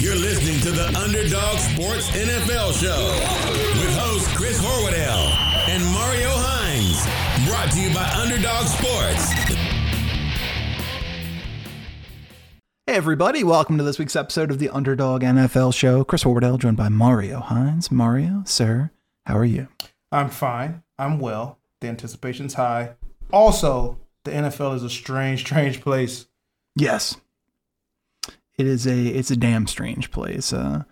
You're listening to the Underdog Sports NFL Show with host Chris Horwedel and Mario Hines. Brought to you by Underdog Sports. Hey everybody, welcome to this week's episode of the Underdog NFL Show. Chris Horwedel, joined by Mario Hines. Mario, sir, how are you? I'm fine. I'm well. The anticipation's high. Also, the NFL is a strange, strange place. Yes, it is a it's a damn strange place. Uh,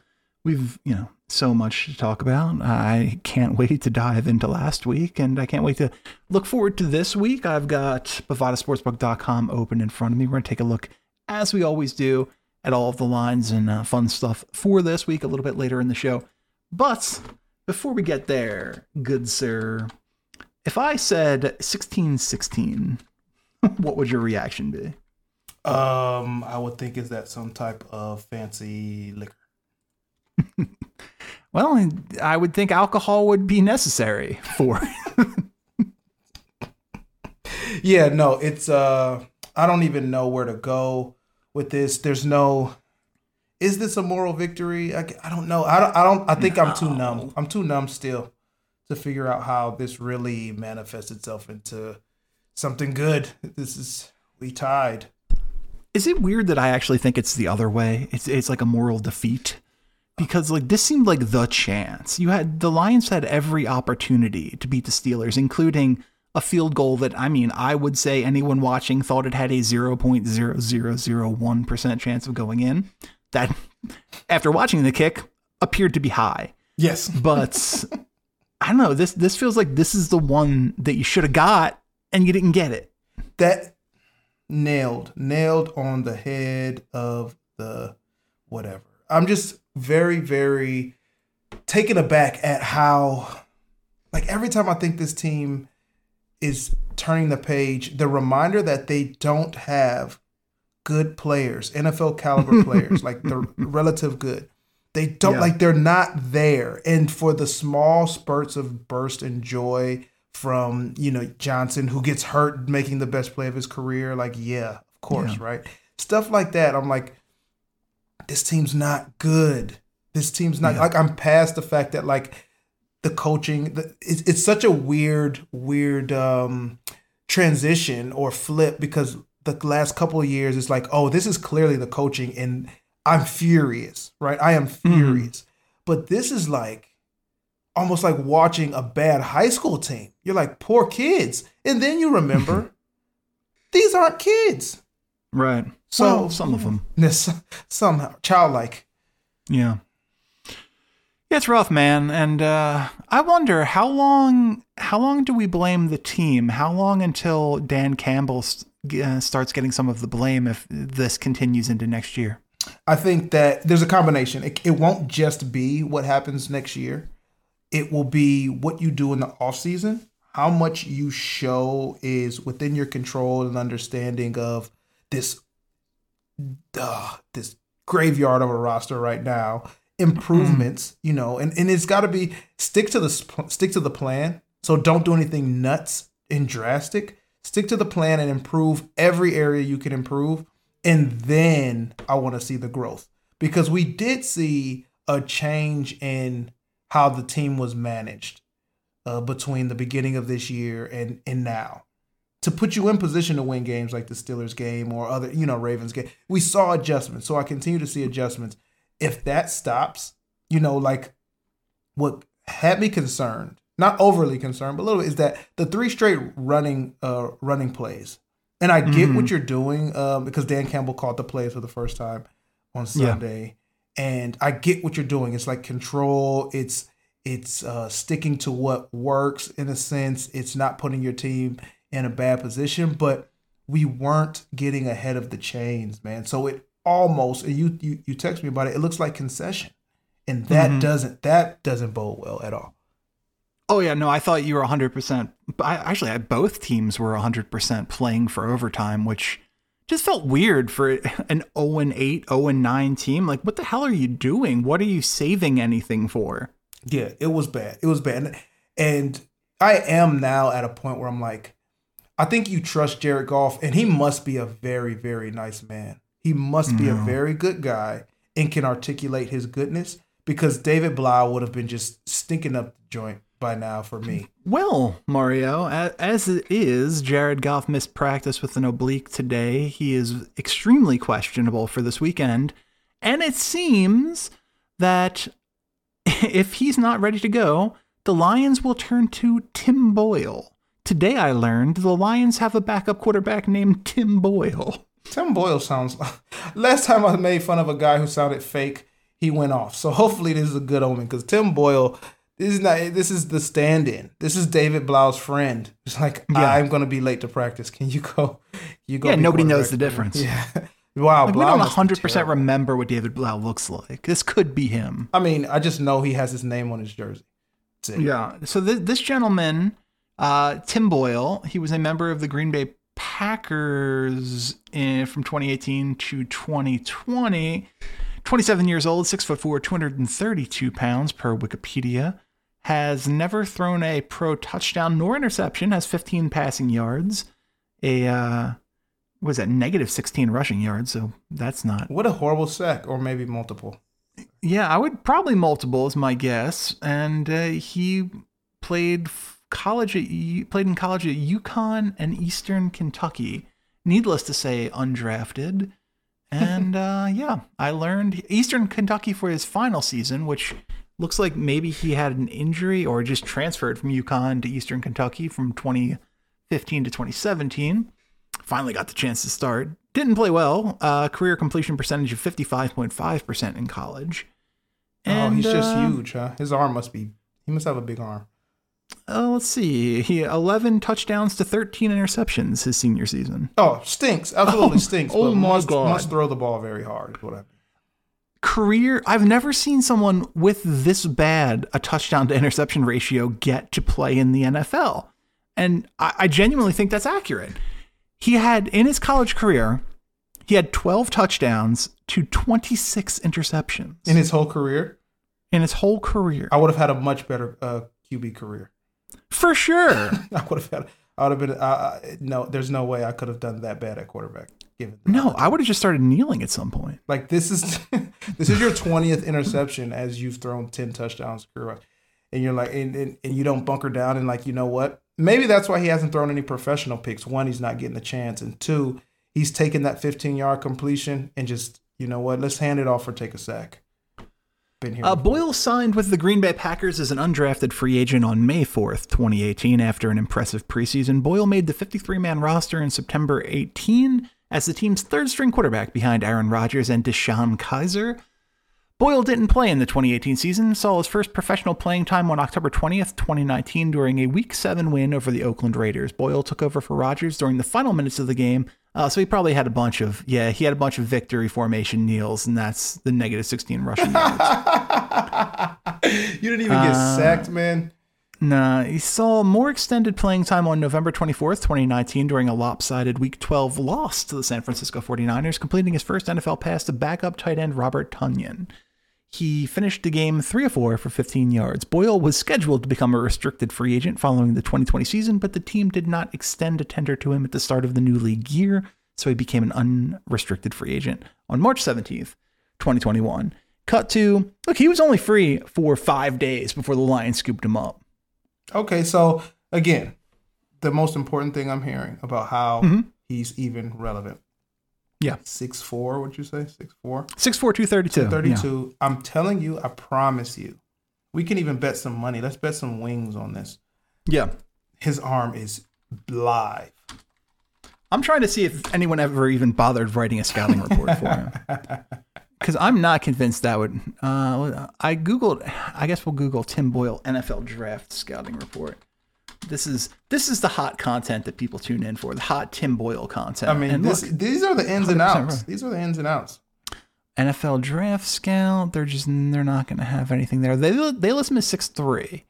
we've you know so much to talk about. I can't wait to dive into last week, and I can't wait to look forward to this week. I've got BovadaSportsbook.com open in front of me. We're gonna take a look, as we always do, at all of the lines and uh, fun stuff for this week. A little bit later in the show, but before we get there, good sir, if I said sixteen sixteen, what would your reaction be? Um, I would think is that some type of fancy liquor. Well, I would think alcohol would be necessary for. Yeah, no, it's uh I don't even know where to go with this. There's no is this a moral victory? I, I don't know. I don't I don't I think I'm too numb. I'm too numb still to figure out how this really manifests itself into something good. This is we tied. Is it weird that I actually think it's the other way? It's it's like a moral defeat because like this seemed like the chance. You had the Lions had every opportunity to beat the Steelers, including a field goal that I mean I would say anyone watching thought it had a 0.0001% chance of going in. That after watching the kick appeared to be high. Yes. But I don't know, this this feels like this is the one that you should have got and you didn't get it. that nailed nailed on the head of the whatever. I'm just very very taken aback at how like every time i think this team is turning the page the reminder that they don't have good players nfl caliber players like the relative good. They don't Yeah. like they're not there. And for the small spurts of burst and joy from you know Johnson who gets hurt making the best play of his career like yeah of course Yeah. right stuff like that I'm like this team's not good this team's not Yeah. like I'm past the fact that like the coaching the, it's, it's such a weird weird um transition or flip because the last couple of years it's like oh this is clearly the coaching and I'm furious right I am furious but this is like almost like watching a bad high school team. You're like, poor kids. And then you remember these aren't kids. Right. So- well, some of them. This somehow childlike. Yeah. Yeah, it's rough, man. And uh, I wonder how long how long do we blame the team? How long until Dan Campbell s- uh, starts getting some of the blame if this continues into next year? I think that there's a combination. It, it won't just be what happens next year. It will be what you do in the off season. How much you show is within your control and understanding of this uh, this graveyard of a roster right now. Improvements, you know, and, and it's got to be stick to the stick to the plan. So don't do anything nuts and drastic. Stick to the plan and improve every area you can improve, and then I want to see the growth because we did see a change in how the team was managed uh, between the beginning of this year and and now to put you in position to win games like the Steelers game or other, you know, Ravens game. We saw adjustments. So I continue to see adjustments. If that stops, you know, like what had me concerned, not overly concerned, but a little bit, is that the three straight running uh running plays. And I get what you're doing, um, because Dan Campbell caught the plays for the first time on Yeah. Sunday. And I get what you're doing. It's like control, it's it's uh, sticking to what works in a sense. It's not putting your team in a bad position, but we weren't getting ahead of the chains, man. So it almost and you you you text me about it. It looks like concession, and that Mhm. doesn't that doesn't bode well at all. Oh yeah, no, I thought you were 100%. But I, actually, I, both teams were 100% playing for overtime, which just felt weird for an 0 and 8, 0 and 9 team. Like, what the hell are you doing? What are you saving anything for? Yeah, it was bad. It was bad. And I am now at a point where I'm like, I think you trust Jared Goff, and he must be a very, very nice man. He must be a very good guy. and can articulate his goodness because David Blough would have been just stinking up the joint by now for me. Well, Mario, as it is, Jared Goff missed practice with an oblique today. He is extremely questionable for this weekend. And it seems that if he's not ready to go, the Lions will turn to Tim Boyle. Today I learned the Lions have a backup quarterback named Tim Boyle. Tim Boyle sounds. Last time I made fun of a guy who sounded fake, he went off. So hopefully this is a good omen because Tim Boyle. This is not. This is the stand-in. This is David Blough's friend. It's like Yeah. I'm going to be late to practice. Can you go? You go. Yeah, nobody knows the difference. Yeah. Wow. Like, we don't 100% remember what David Blough looks like. This could be him. I mean, I just know he has his name on his jersey. Yeah. So th- this gentleman, uh, Tim Boyle, he was a member of the Green Bay Packers in, from 2018 to 2020. 27 years old, six foot four, 232 pounds per Wikipedia. Has never thrown a pro touchdown nor interception. Has 15 passing yards. A uh, was at negative 16 rushing yards. So that's not What a horrible sack, or maybe multiple. yeah, I would probably multiple is my guess. And uh, he played college at played in college at UConn and Eastern Kentucky. Needless to say, undrafted. And uh, yeah, I learned Eastern Kentucky for his final season, which looks like maybe he had an injury or just transferred from UConn to Eastern Kentucky from 2015 to 2017. Finally got the chance to start. Didn't play well. Uh, career completion percentage of 55.5% in college. oh, he's just uh, huge, huh? His arm must be. He must have a big arm. Uh, let's see. He 11 touchdowns to 13 interceptions his senior season. Oh, stinks. Absolutely Oh, stinks. oh but my must, God. must throw the ball very hard. Is what I mean. Career, I've never seen someone with this bad a touchdown to interception ratio get to play in the NFL. And I, I genuinely think that's accurate. He had, in his college career, he had 12 touchdowns to 26 interceptions In his whole career, in his whole career. I would have had a much better uh, QB career. For sure. I would have had. I would have been. Uh, no, there's no way I could have done that bad at quarterback. Given No, I would have just started kneeling at some point. like this is this is your twentieth interception as you've thrown ten touchdowns career, and you're like, and, and and you don't bunker down and like, you know what? Maybe that's why he hasn't thrown any professional picks. One, he's not getting a chance, and two, he's taking that 15 yard completion and just, you know what? Let's hand it off or take a sack. Been here. Uh. Boyle signed with the Green Bay Packers as an undrafted free agent on May 4th, 2018, after an impressive preseason. Boyle made the 53 man roster in September 18 as the team's third string quarterback behind Aaron Rodgers and DeShone Kizer. Boyle didn't play in the 2018 season, saw his first professional playing time on October 20th, 2019, during a Week 7 win over the Oakland Raiders. Boyle took over for Rodgers during the final minutes of the game, uh, so he probably had a bunch of, yeah, he had a bunch of victory formation kneels, and that's the negative 16 rushing yards. you didn't even get uh, sacked, man. Nah, he saw more extended playing time on November 24th, 2019, during a lopsided Week 12 loss to the San Francisco 49ers, completing his first NFL pass to backup tight end Robert Tonyan. He finished the game 3 of 4 for 15 yards. Boyle was scheduled to become a restricted free agent following the 2020 season, but the team did not extend a tender to him at the start of the new league year, so he became an unrestricted free agent on March 17th, 2021. Cut to, look, he was only free for five days before the Lions scooped him up. Okay, so again, the most important thing I'm hearing about how Mhm. he's even relevant. Yeah. Six four, would you say? Six four? 6'4", 232. 32. I'm telling you, I promise you. We can even bet some money. Let's bet some wings on this. Yeah. His arm is live. I'm trying to see if anyone ever even bothered writing a scouting report for him. Because I'm not convinced that would. Uh, I Googled, I guess we'll Google Tim Boyle NFL draft scouting report. This is this is the hot content that people tune in for, the hot Tim Boyle content. I mean, this, look, these are the ins and outs. right. These are the ins and outs. NFL draft scout, they're just they're not going to have anything there. They they list him as six three.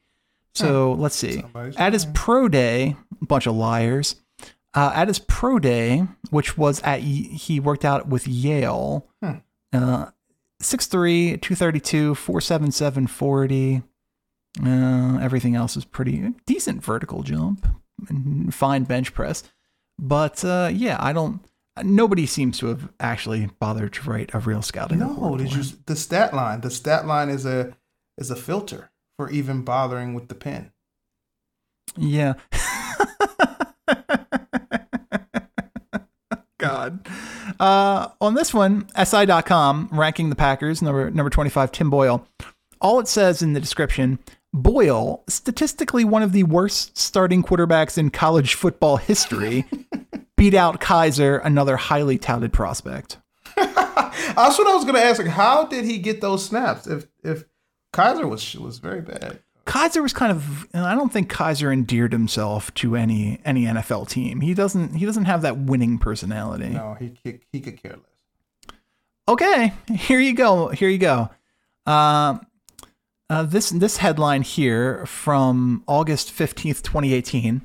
So let's see. Somebody's At his pro day, a bunch of liars. Uh, at his pro day, which was at he worked out with Yale. Hmm. Uh, 6'3", 232, 477, 40. Uh, everything else is pretty decent vertical jump and fine bench press. But uh, yeah, I don't. nobody seems to have actually bothered to write a real scouting No, report. did you the stat line? The stat line is a is a filter for even bothering with the pen. Yeah. God. Uh, on this one, SI.com ranking the Packers, number number 25, Tim Boyle. All it says in the description Boyle, statistically one of the worst starting quarterbacks in college football history, beat out Kizer, another highly touted prospect. That's what I was going to ask. Like, how did he get those snaps? If if Kizer was was very bad. Kizer was kind of and I don't think Kizer endeared himself to any any NFL team. He doesn't he doesn't have that winning personality. No, he he, he could care less. Okay, here you go. Here you go. Uh, uh, this this headline here from August fifteenth, twenty eighteen.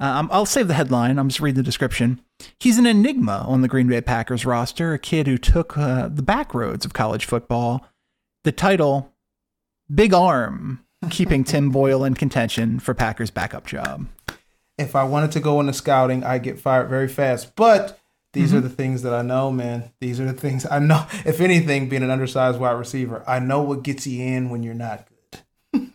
Um, I'll save the headline. I'm just reading the description. He's an enigma on the Green Bay Packers roster, a kid who took uh, the back roads of college football. The title, Big Arm, keeping Tim Boyle in contention for Packers backup job. If I wanted to go into scouting, I get fired very fast. But these Mm-hmm. are the things that I know, man. These are the things I know. If anything, being an undersized wide receiver, I know what gets you in when you're not good.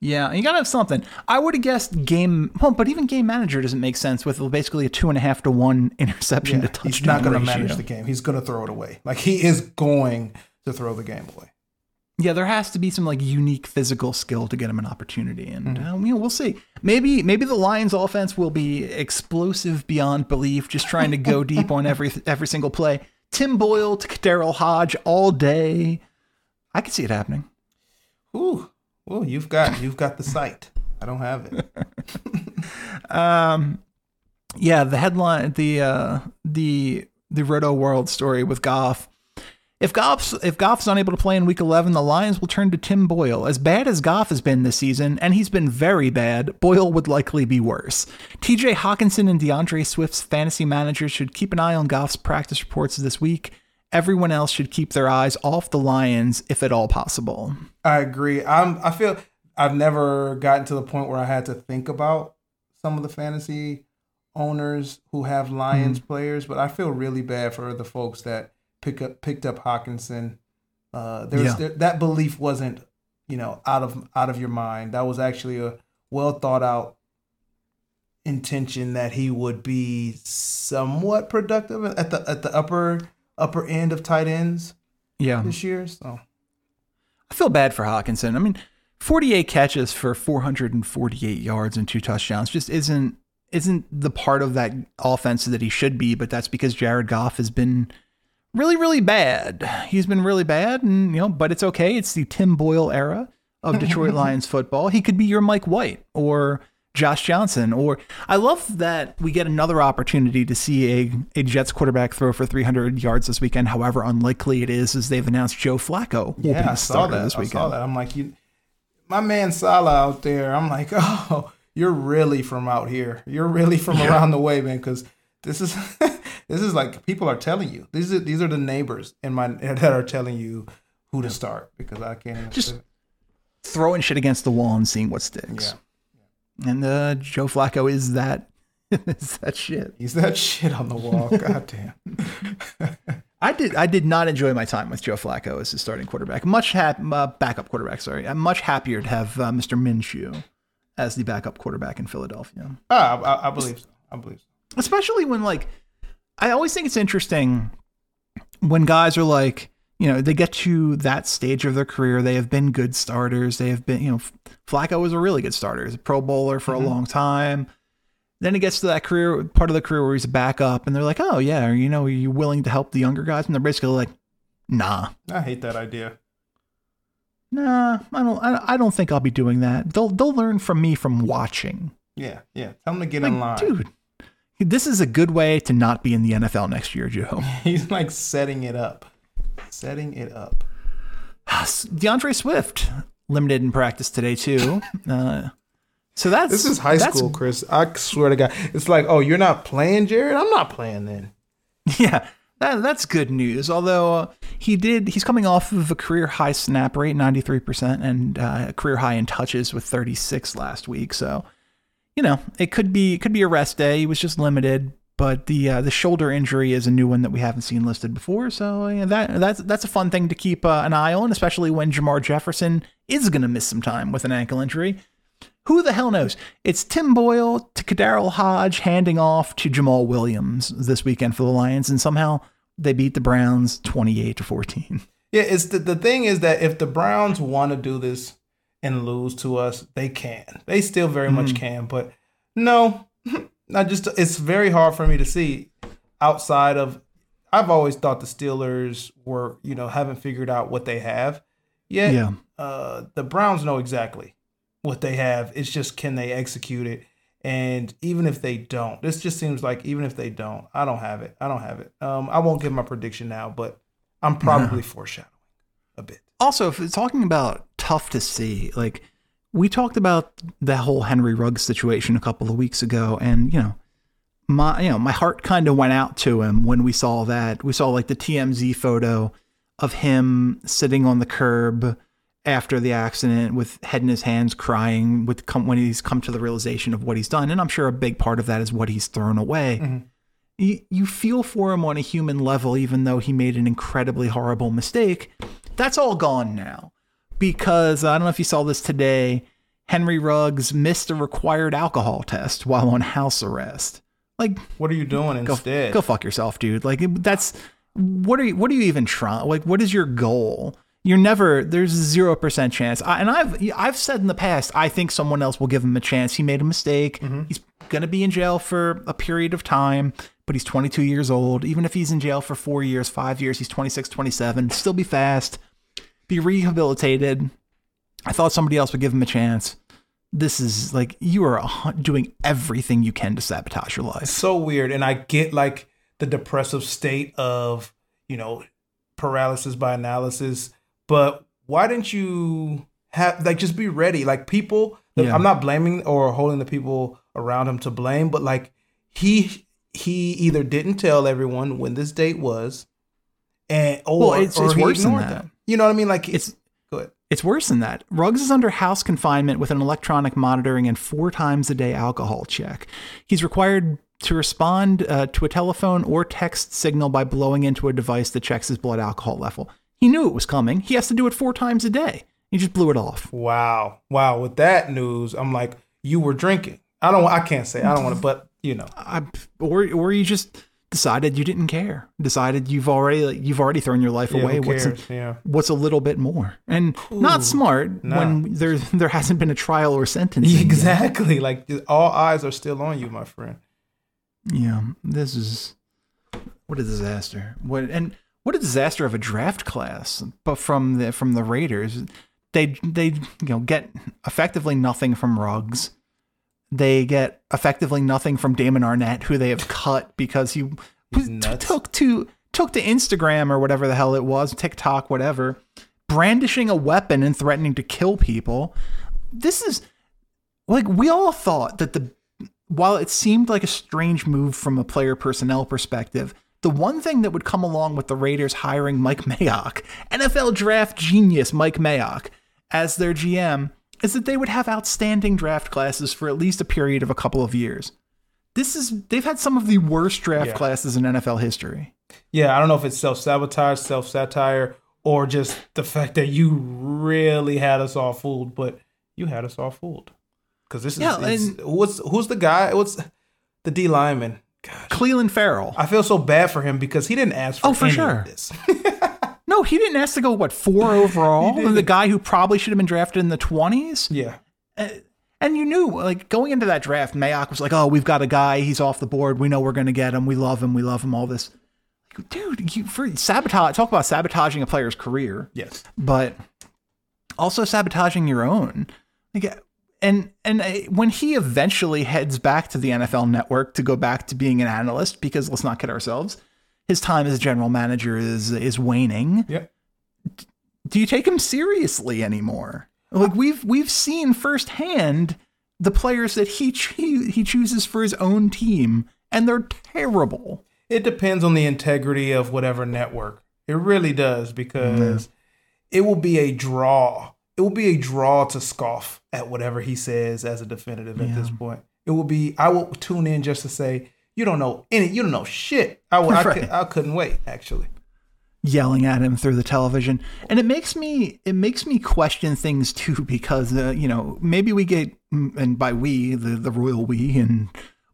Yeah, you gotta have something. I would have guessed game, well, but even game manager doesn't make sense with basically a two and a half to one interception to touchdown he's not going to ratio. manage the game. He's going to throw it away. Like he is going to throw the game away. Yeah, there has to be some like unique physical skill to get him an opportunity, and Mm-hmm. uh, you know we'll see. Maybe maybe the Lions' offense will be explosive beyond belief, just trying to go deep on every every single play. Tim Boyle to Daryl Hodge all day. I could see it happening. Ooh, ooh, you've got you've got the sight. I don't have it. Um, yeah, the headline, the uh, the the Roto World story with Goff. If Goff's if Goff's unable to play in Week 11, the Lions will turn to Tim Boyle. As bad as Goff has been this season, and he's been very bad, Boyle would likely be worse. T.J. Hockenson and D'Andre Swift's fantasy managers should keep an eye on Goff's practice reports this week. Everyone else should keep their eyes off the Lions if at all possible. I agree. I'm. I feel I've never gotten to the point where I had to think about some of the fantasy owners who have Lions hmm. players, but I feel really bad for the folks that pick up picked up Hockenson. Uh, there was Yeah. there, that belief wasn't you know out of out of your mind. That was actually a well thought out intention that he would be somewhat productive at the at the upper upper end of tight ends Yeah. this year. So I feel bad for Hockenson. I mean, 48 catches for 448 yards and two touchdowns just isn't isn't the part of that offense that he should be, but that's because Jared Goff has been really really bad. He's been really bad and you know, but it's okay. It's the Tim Boyle era of Detroit Lions football. He could be your Mike White or Josh Johnson or I love that we get another opportunity to see a, a Jets quarterback throw for 300 yards this weekend. However unlikely it is as they've announced Joe Flacco will be Yeah, the I saw starter that. this I saw that. I'm like, you, my man Saleh out there. I'm like, oh, you're really from out here. You're really from around the way, man. Because this is this is like people are telling you. These are these are the neighbors in my that are telling you who to start because I can't Just- throwing shit against the wall and seeing what sticks. Yeah. And uh, Joe Flacco is that is that shit. He's that shit on the wall. God damn. I did I did not enjoy my time with Joe Flacco as his starting quarterback. Much hap- uh, backup quarterback. Sorry, I'm much happier to have uh, Mr. Minshew as the backup quarterback in Philadelphia. Ah, I, I, I believe so. I believe so. especially when like I always think it's interesting when guys are like, you know, they get to that stage of their career, they have been good starters, they have been, you know, Flacco was a really good starter, he's a pro bowler for a mm-hmm. long time. Then he gets to that career part of the career where he's a backup and they're like, "Oh, yeah, you know, are you willing to help the younger guys?" And they're basically like, "Nah. I hate that idea. Nah, I don't I, I don't think I'll be doing that. They'll they'll learn from me from watching." Yeah, yeah. Tell him to get Like, in line. dude, this is a good way to not be in the NFL next year, Joe. He's like setting it up. Setting it up. D'Andre Swift limited in practice today too. Uh, so that's This is high school, Chris. I swear to God. It's like, oh, you're not playing, Jared? I'm not playing then. Yeah, that, that's good news. Although uh, he did, he's coming off of a career high snap rate, ninety three percent, and uh, a career high in touches with thirty six last week. So you know, it could be it could be a rest day. He was just limited. but the uh, the shoulder injury is a new one that we haven't seen listed before. So yeah, that that's that's a fun thing to keep uh, an eye on, especially when Jermar Jefferson is going to miss some time with an ankle injury. Who the hell knows? It's Tim Boyle to KhaDarel Hodge handing off to Jamaal Williams this weekend for the Lions, and somehow they beat the Browns 28 to 14. Yeah, it's the, the thing is that if the Browns want to do this and lose to us, they can. They still very mm-hmm. much can, but no, I just it's very hard for me to see outside of I've always thought the Steelers were, you know, haven't figured out what they have yet. Yeah. Uh, the Browns know exactly what they have. It's just can they execute it? And even if they don't, this just seems like even if they don't, I don't have it. I don't have it. Um, I won't give my prediction now, but I'm probably foreshadowing a bit. Also, if talking about tough to see, like we talked about the whole Henry Ruggs situation a couple of weeks ago, and you know, my you know my heart kind of went out to him when we saw that. We saw like the TMZ photo of him sitting on the curb after the accident with head in his hands crying with come, when he's come to the realization of what he's done and i'm sure a big part of that is what he's thrown away mm-hmm. you, you feel for him on a human level even though he made an incredibly horrible mistake that's all gone now because i don't know if you saw this today henry ruggs missed a required alcohol test while on house arrest like what are you doing go, instead go fuck yourself dude like that's what are you what are you even trying like what is your goal you're never there's zero percent chance. I, and I've I've said in the past I think someone else will give him a chance. He made a mistake. Mm-hmm. He's gonna be in jail for a period of time, but he's 22 years old. Even if he's in jail for four years, five years, he's 26, 27. Still be fast, be rehabilitated. I thought somebody else would give him a chance. This is like you are doing everything you can to sabotage your life. So weird, and I get like the depressive state of you know paralysis by analysis but why didn't you have like just be ready? Like people, yeah. I'm not blaming or holding the people around him to blame, but like he he either didn't tell everyone when this date was, and or, well, it's, or it's worse than that. Them. You know what I mean? Like it's good. It's worse than that. Ruggs is under house confinement with an electronic monitoring and four times a day alcohol check. He's required to respond uh, to a telephone or text signal by blowing into a device that checks his blood alcohol level. He knew it was coming. He has to do it four times a day. He just blew it off. Wow. Wow. With that news, I'm like, you were drinking. I don't I can't say I don't want to, but you know. I, or or you just decided you didn't care. Decided you've already like, you've already thrown your life yeah, away. What's a, yeah. what's a little bit more? And Ooh, not smart nah. when there there hasn't been a trial or sentence. Exactly. Yet. Like all eyes are still on you, my friend. Yeah. This is what a disaster. What and what a disaster of a draft class. But from the from the Raiders, they they you know get effectively nothing from Ruggs. They get effectively nothing from Damon Arnette, who they have cut because he took to took to Instagram or whatever the hell it was, TikTok, whatever, brandishing a weapon and threatening to kill people. This is like we all thought that the while it seemed like a strange move from a player personnel perspective, the one thing that would come along with the Raiders hiring Mike Mayock, NFL draft genius Mike Mayock, as their GM, is that they would have outstanding draft classes for at least a period of a couple of years. This is they've had some of the worst draft yeah. classes in NFL history. Yeah, I don't know if it's self sabotage, self satire, or just the fact that you really had us all fooled, but you had us all fooled. Because this is, yeah, and, what's who's the guy? What's the D lineman? Gosh. Ferrell. I feel so bad for him because he didn't ask for, oh, for sure. this. no, he didn't ask to go what four overall. the guy who probably should have been drafted in the twenties. Yeah. Uh, and you knew, like going into that draft, Mayock was like, "Oh, we've got a guy. He's off the board. We know we're going to get him. We love him. We love him. All this, dude. You, for sabotage. Talk about sabotaging a player's career. Yes, but also sabotaging your own. Like, and and uh, when he eventually heads back to the NFL Network to go back to being an analyst, because let's not kid ourselves, his time as general manager is is waning. Yeah. Do you take him seriously anymore? Like we've we've seen firsthand the players that he cho- he chooses for his own team, and they're terrible. It depends on the integrity of whatever network. It really does because mm. it will be a draw it will be a draw to scoff at whatever he says as a definitive at this point. It will be I will tune in just to say, you don't know any, you don't know shit. I, I, Right. could, I couldn't wait actually. yelling at him through the television and it makes me it makes me question things too because uh, you know maybe we get and by we the the royal we and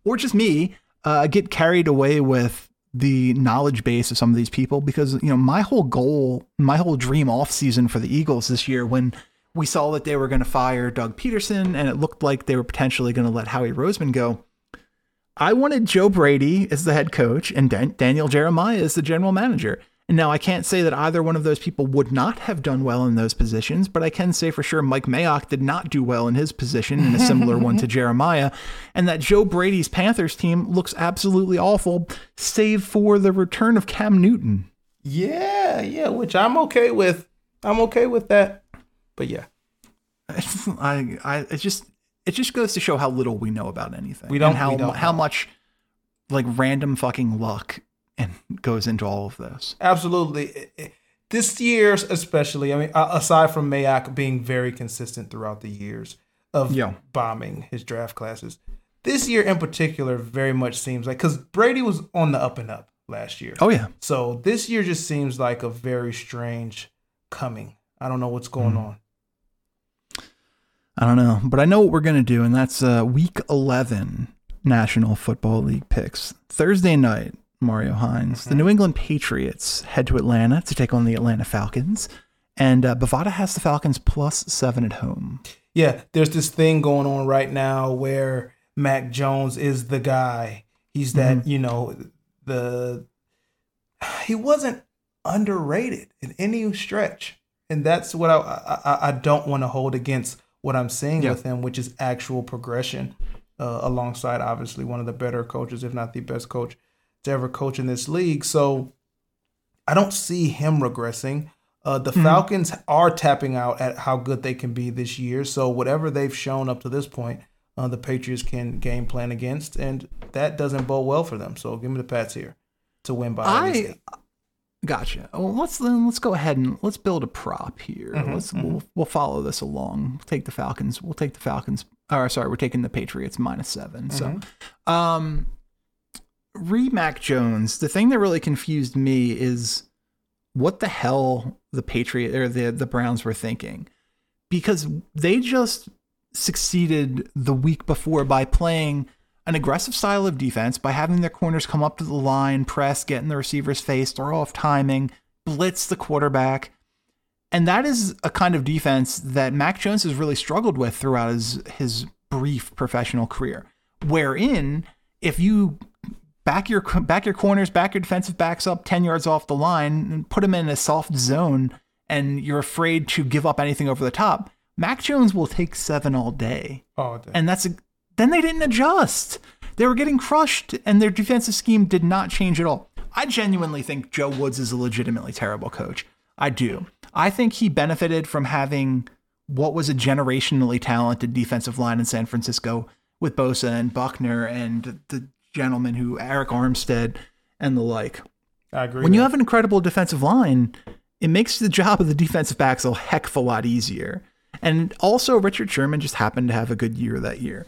or just me uh, get carried away with the knowledge base of some of these people because you know my whole goal my whole dream off season for the eagles this year when we saw that they were going to fire doug pederson and it looked like they were potentially going to let howie roseman go I wanted Joe Brady as the head coach and Dan- Daniel Jeremiah as the general manager. And now I can't say that either one of those people would not have done well in those positions, but I can say for sure Mike Mayock did not do well in his position in a similar one to Jeremiah, and that Joe Brady's Panthers team looks absolutely awful, save for the return of Cam Newton. Yeah, yeah, which I'm okay with. I'm okay with that. But yeah, I, I, it just, it just goes to show how little we know about anything. We don't- and how we don't how know. much like random fucking luck and goes into all of this. absolutely. This year's especially. I mean, aside from Mayock being very consistent throughout the years of Yeah. bombing his draft classes, this year in particular very much seems like because Brady was on the up and up last year. Oh yeah. So this year just seems like a very strange coming. I don't know what's going mm. on. I don't know, but I know what we're going to do, and that's uh, week 11 National Football League picks. Thursday night, Mario Hines. The New England Patriots head to Atlanta to take on the Atlanta Falcons, and uh, Bovada has the Falcons plus seven at home. Yeah, there's this thing going on right now where Mac Jones is the guy. He's that, you know, the he wasn't underrated in any stretch. And that's what I I, I don't want to hold against what I'm seeing Yeah. with him, which is actual progression uh, alongside obviously one of the better coaches, if not the best coach to ever coach in this league. So I don't see him regressing. Uh, the Falcons are tapping out at how good they can be this year. So whatever they've shown up to this point, uh, the Patriots can game plan against, and that doesn't bode well for them. So give me the Pats here to win by I. gotcha. Well, let's then let's go ahead and let's build a prop here. Mm-hmm, let's mm-hmm. we'll, we'll follow this along. We'll take the Falcons. We'll take the Falcons. Or sorry, we're taking the Patriots minus 7 So, mm-hmm. um, re Mac Jones. The thing that really confused me is what the hell the Patriot or the the Browns were thinking, because they just succeeded the week before by playing an aggressive style of defense by having their corners come up to the line, press, get in the receiver's face, throw off timing, blitz the quarterback. And that is a kind of defense that Mac Jones has really struggled with throughout his his brief professional career. Wherein, if you back your back your corners, back your defensive backs up ten yards off the line, and put them in a soft zone, and you're afraid to give up anything over the top, Mac Jones will take seven all day Oh, and that's a, then they didn't adjust. They were getting crushed, and their defensive scheme did not change at all. I genuinely think Joe Woods is a legitimately terrible coach. I do. I think he benefited from having what was a generationally talented defensive line in San Francisco with Bosa and Buckner and the gentleman who Arik Armstead and the like. I agree. When you have an incredible defensive line, it makes the job of the defensive backs a heck of a lot easier. And also, Richard Sherman just happened to have a good year that year.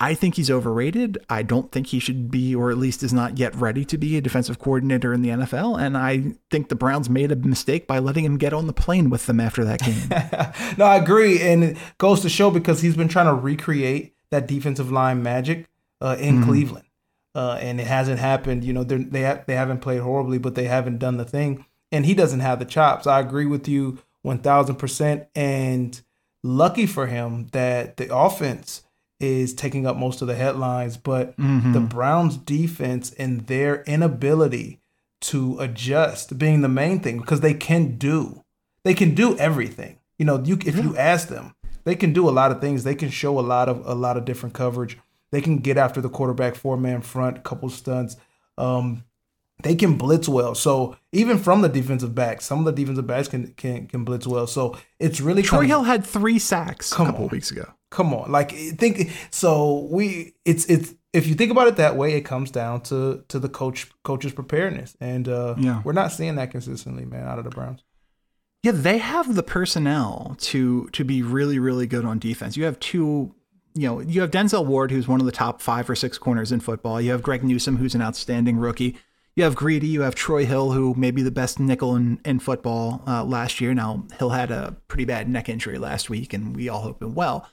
I think he's overrated. I don't think he should be, or at least is not yet ready to be, a defensive coordinator in the NFL. And I think the Browns made a mistake by letting him get on the plane with them after that game. no, I agree, and it goes to show because he's been trying to recreate that defensive line magic uh, in Cleveland, uh, and it hasn't happened. You know, they ha- they haven't played horribly, but they haven't done the thing, and he doesn't have the chops. I agree with you one thousand percent, and lucky for him that the offense is taking up most of the headlines, but the Browns defense and their inability to adjust being the main thing because they can do they can do everything. You know, you if you ask them, they can do a lot of things. They can show a lot of a lot of different coverage. They can get after the quarterback four man front, couple stunts. Um, they can blitz well. So even from the defensive backs, some of the defensive backs can can can blitz well. So it's really Troy Hill had three sacks a couple on. weeks ago. Come on like think so we it's it's if you think about it that way it comes down to to the coach coach's preparedness and uh Yeah. we're not seeing that consistently man out of the browns Yeah, they have the personnel to to be really really good on defense. You have two you know, you have Denzel Ward, who's one of the top five or six corners in football. You have Greg Newsome, who's an outstanding rookie. You have Greedy. You have Troy Hill, who may be the best nickel in, in football uh, last year. Now, Hill had a pretty bad neck injury last week, and we all hope him well.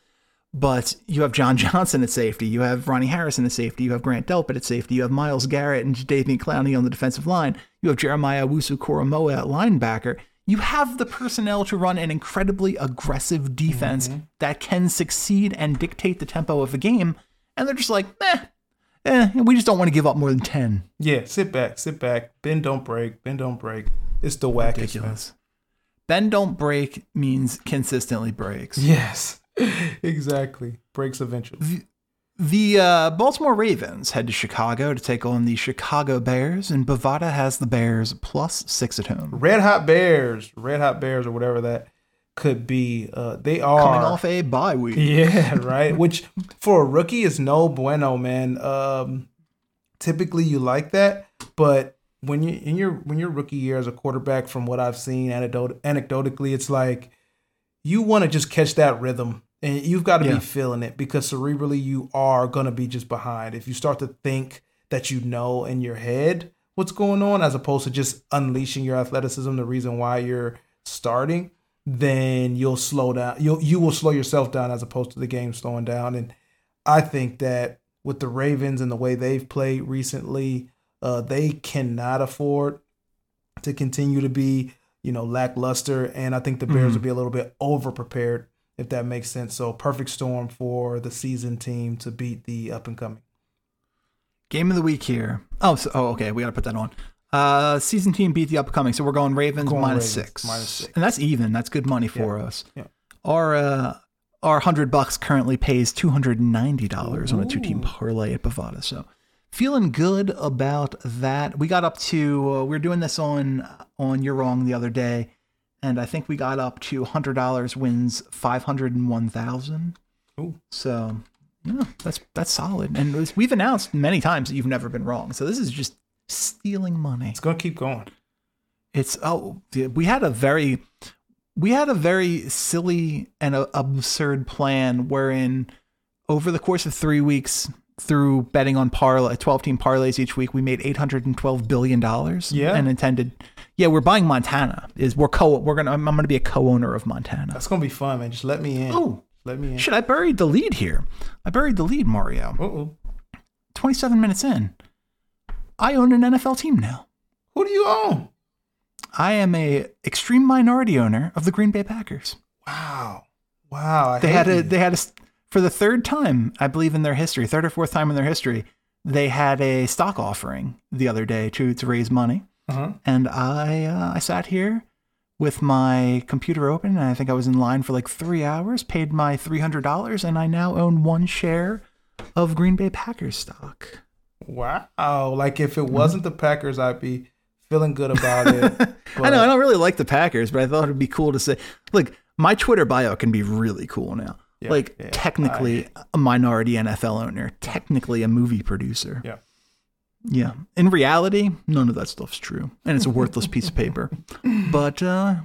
But you have John Johnson at safety. You have Ronnie Harrison at safety. You have Grant Delpit at safety. You have Myles Garrett and David Clowney on the defensive line. You have Jeremiah Owusu-Koramoah at linebacker. You have the personnel to run an incredibly aggressive defense mm-hmm. that can succeed and dictate the tempo of a game. And they're just like, eh, eh, we just don't want to give up more than 10. Yeah, sit back, sit back. Bend don't break, bend don't break. It's the wackest. Ridiculous. Bend don't break means consistently breaks. Yes, exactly. Breaks eventually. The, the uh, Baltimore Ravens head to Chicago to take on the Chicago Bears, and Bovada has the Bears plus six at home. Red Hot Bears, Red Hot Bears, or whatever that could be. Uh, they are coming off a bye week. Yeah, right. Which for a rookie is no bueno, man. Um, typically you like that, but when you in your when your rookie year as a quarterback, from what I've seen anecdot- anecdotally, it's like you want to just catch that rhythm and you've got to yeah. be feeling it because cerebrally you are going to be just behind. If you start to think that you know in your head what's going on as opposed to just unleashing your athleticism, the reason why you're starting, then you'll slow down. You'll you will slow yourself down as opposed to the game slowing down. And I think that with the Ravens and the way they've played recently, uh, they cannot afford to continue to be, you know, lackluster. And I think the Bears mm-hmm. will be a little bit over prepared, if that makes sense. So perfect storm for the season team to beat the up and coming. Game of the week here. Oh, so, oh, okay. We got to put that on. Uh, season team beat the upcoming, so we're going Ravens going minus Ravens, six. Minus six, and that's even. That's good money for yeah. us. Yeah. Our uh, our hundred bucks currently pays two hundred and ninety dollars on a two team parlay at Bovada. So feeling good about that. We got up to uh, we are doing this on on You're Wrong the other day, and I think we got up to hundred dollars wins five hundred and one thousand. So yeah, that's that's solid. And we've announced many times that you've never been wrong. So this is just stealing money. It's gonna keep going. It's oh, we had a very, we had a very silly and a, absurd plan wherein, over the course of three weeks, through betting on parlay, twelve team parlays each week, we made eight hundred and twelve billion dollars. Yeah, and intended. Yeah, we're buying Montana. Is we're co we're gonna I'm, I'm gonna be a co-owner of Montana. That's gonna be fun, man. Just let me in. Oh, let me in. Shit, I buried the lead here. I buried the lead, Mario. oh. Twenty seven minutes in. I own an NFL team now. Who do you own? I am a extreme minority owner of the Green Bay Packers. Wow. Wow. I they had a they had a for the third time, I believe in their history, third or fourth time in their history, they had a stock offering the other day to to raise money. Uh-huh. And I uh, I sat here with my computer open and I think I was in line for like 3 hours, paid my $300 and I now own one share of Green Bay Packers stock. Wow. Like if it wasn't the Packers, I'd be feeling good about it. I know I don't really like the Packers, but I thought it'd be cool to say, look, my Twitter bio can be really cool now. Yeah, like yeah, technically I, a minority NFL owner, technically a movie producer. Yeah. Yeah. In reality, none of that stuff's true. And it's a worthless piece of paper. But uh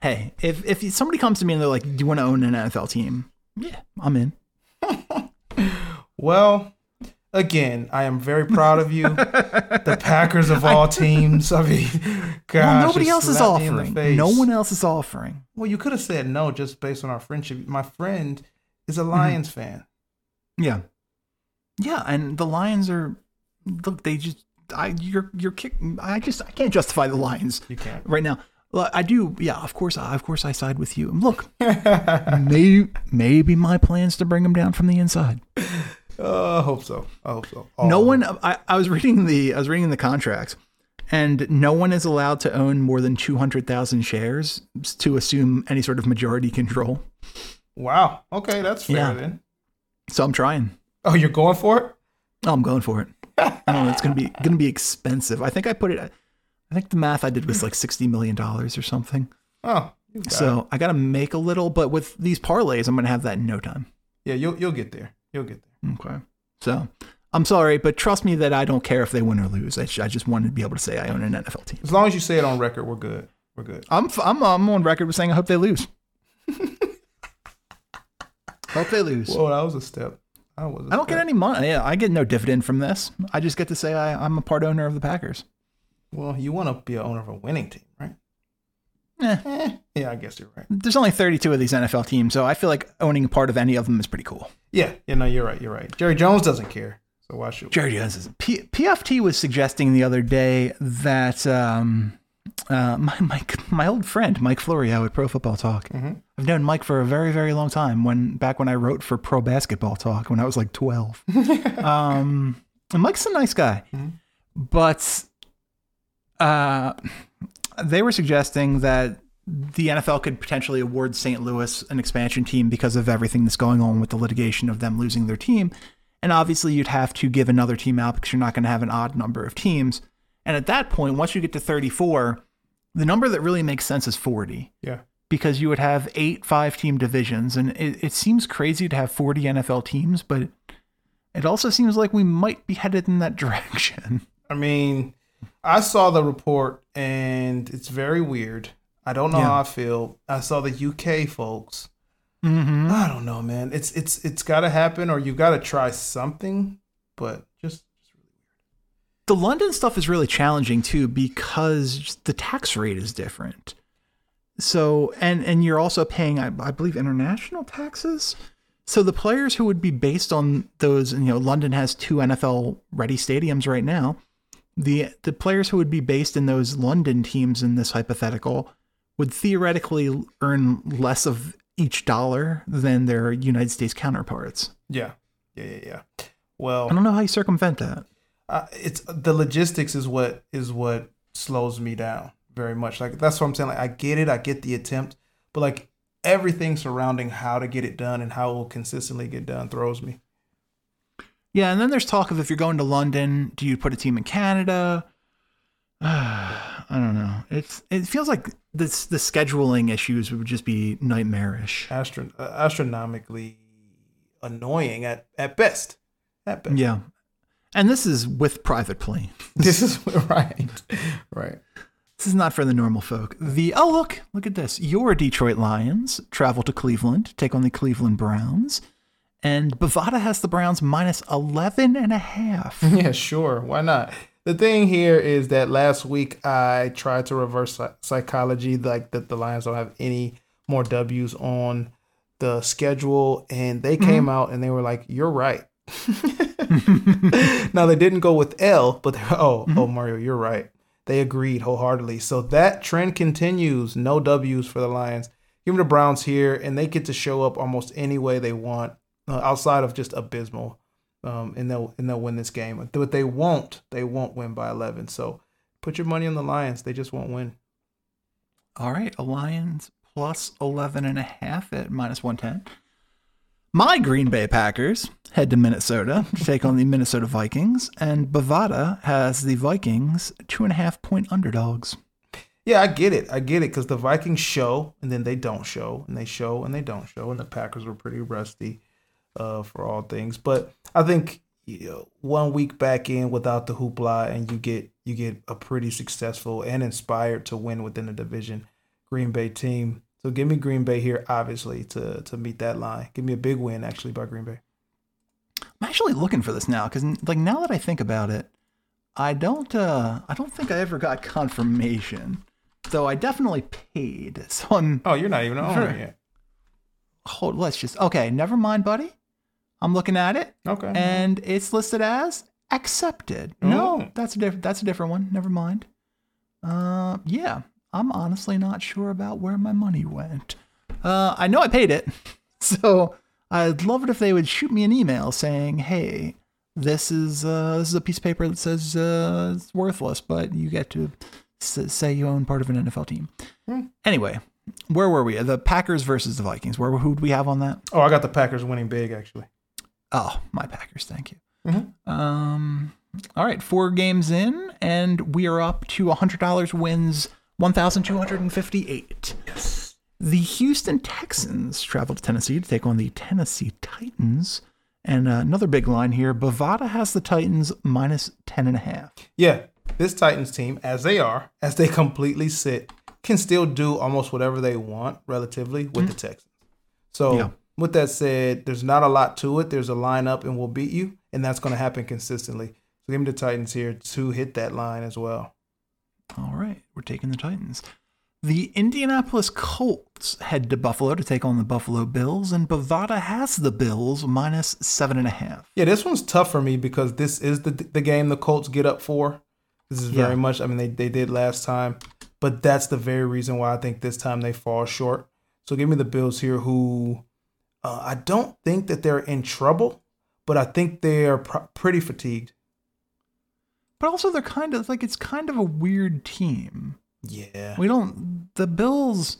hey, if if somebody comes to me and they're like, "Do you want to own an NFL team?" Yeah, I'm in. well, again, I am very proud of you. the Packers of all teams. I mean, gosh, well, nobody else is offering. No one else is offering. Well, you could have said no just based on our friendship. My friend is a Lions mm-hmm. fan. Yeah, yeah, and the Lions are look. They just I you're you're kick. I just I can't justify the Lions. You can't right now. Well, I do. Yeah, of course. I, Of course, I side with you. Look, maybe maybe my plans to bring them down from the inside. Uh, I hope so. I hope so. All no one. I, I was reading the. I was reading the contracts, and no one is allowed to own more than two hundred thousand shares to assume any sort of majority control. Wow. Okay, that's fair yeah. then. So I'm trying. Oh, you're going for it? Oh, I'm going for it. I don't know. It's gonna be gonna be expensive. I think I put it. I think the math I did was like sixty million dollars or something. Oh. So it. I got to make a little, but with these parlays, I'm gonna have that in no time. Yeah, you'll you'll get there. You'll get there. Okay. So I'm sorry, but trust me that I don't care if they win or lose. I, I just wanted to be able to say I own an NFL team. As long as you say it on record, we're good. We're good. I'm I'm I'm on record with saying I hope they lose. Hope they lose. Well, that was a step. That was. I I don't get any money. Yeah, I get no dividend from this. I just get to say I, I'm a part owner of the Packers. Well, you want to be an owner of a winning team, right? Eh. Eh, yeah, I guess you're right. There's only 32 of these NFL teams, so I feel like owning a part of any of them is pretty cool. Yeah, yeah, no, you're right. You're right. Jerry Jones doesn't care, so why should? we? Jerry Jones is. P- PFT was suggesting the other day that um, uh, my, my my old friend Mike Florio at Pro Football Talk. I've known Mike for a very very long time. When back when I wrote for Pro Basketball Talk when I was like 12. um, and Mike's a nice guy, but uh, they were suggesting that the NFL could potentially award St. Louis an expansion team because of everything that's going on with the litigation of them losing their team. And obviously, you'd have to give another team out because you're not going to have an odd number of teams. And at that point, once you get to 34, the number that really makes sense is 40 Yeah. because you would have eight five team divisions. And it, it seems crazy to have 40 NFL teams, but it also seems like we might be headed in that direction. I mean, I saw the report and it's very weird. I don't know Yeah. how I feel. I saw the UK folks. Mm-hmm. I don't know, man. It's it's it's got to happen, or you've got to try something. But just the London stuff is really challenging too because the tax rate is different. So and and you're also paying, I, I believe, international taxes. So the players who would be based on those, you know, London has two NFL ready stadiums right now. The the players who would be based in those London teams in this hypothetical would theoretically earn less of each dollar than their United States counterparts. yeah, yeah, yeah, yeah. Well, I don't know how you circumvent that. Uh, it's the logistics is what is what slows me down very much. Like that's what I'm saying. Like I get it, I get the attempt, but like everything surrounding how to get it done and how it will consistently get done throws me. Yeah, and then there's talk of if you're going to London, do you put a team in Canada? I don't know. It's it feels like this the scheduling issues would just be nightmarish. Astro- uh, astronomically annoying at at best. At best. Yeah. And this is with private plane. This is right, right. This is not for the normal folk. The oh look, look at this. Your Detroit Lions travel to Cleveland take on the Cleveland Browns. And Bovada has the Browns minus 11 and a half. Yeah, sure. Why not? The thing here is that last week I tried to reverse psychology, like that the Lions don't have any more W's on the schedule, and they mm-hmm. came out and they were like, "You're right." now they didn't go with L, but they oh, oh Mario, you're right. They agreed wholeheartedly. So that trend continues. No W's for the Lions. Give them the Browns here, and they get to show up almost any way they want, uh, outside of just abysmal um, and they'll and they'll win this game. But they won't. They won't win by eleven. So put your money on the Lions. They just won't win. All right, a Lions plus 11 and a half at minus 110. My Green Bay Packers head to Minnesota to take on the Minnesota Vikings, and Bovada has the Vikings two and a half point underdogs. Yeah, I get it. I get it because the Vikings show and then they don't show, and they show and they don't show, and the Packers were pretty rusty uh, for all things. But I think you know, one week back in without the hoopla, and you get you get a pretty successful and inspired to win within the division Green Bay team. So give me Green Bay here, obviously, to to meet that line. Give me a big win actually by Green Bay. I'm actually looking for this now because, like, now that I think about it, I don't, uh, I don't think I ever got confirmation. Though I definitely paid, so I'm Oh, you're not even on Sure. it yet. hold. Let's just okay. Never mind, buddy. I'm looking at it. Okay. and it's listed as accepted. No, Oh. that's a different. That's a different one. Never mind. Uh, yeah, I'm honestly not sure about where my money went. Uh, I know I paid it, so I'd love it if they would shoot me an email saying, "Hey, this is uh, this is a piece of paper that says uh, it's worthless, but you get to s- say you own part of an NFL team." Anyway, where were we? The Packers versus the Vikings. Where who do we have on that? oh, I got the Packers winning big actually. Oh, my Packers. Thank you. Mhm. Um, all right, four games in, and we are up to $100 wins 1,258. Yes. The Houston Texans travel to Tennessee to take on the Tennessee Titans. And uh, another big line here Bovada has the Titans minus 10.5. Yeah, this Titans team, as they are, as they completely sit, can still do almost whatever they want relatively with the Texans. So Mm-hmm. Yeah. With that said, there's not a lot to it. There's a lineup, and we'll beat you, and that's going to happen consistently. So give me the Titans here to hit that line as well. All right, we're taking the Titans. The Indianapolis Colts head to Buffalo to take on the Buffalo Bills, and Bovada has the Bills minus seven and a half. Yeah, this one's tough for me because this is the the game the Colts get up for. This is very Yeah. much. I mean, they they did last time, but that's the very reason why I think this time they fall short. So give me the Bills here, who uh, I don't think that they're in trouble, but I think they are pr- pretty fatigued. But also, they're kind of like it's kind of a weird team. Yeah, We don't. The Bills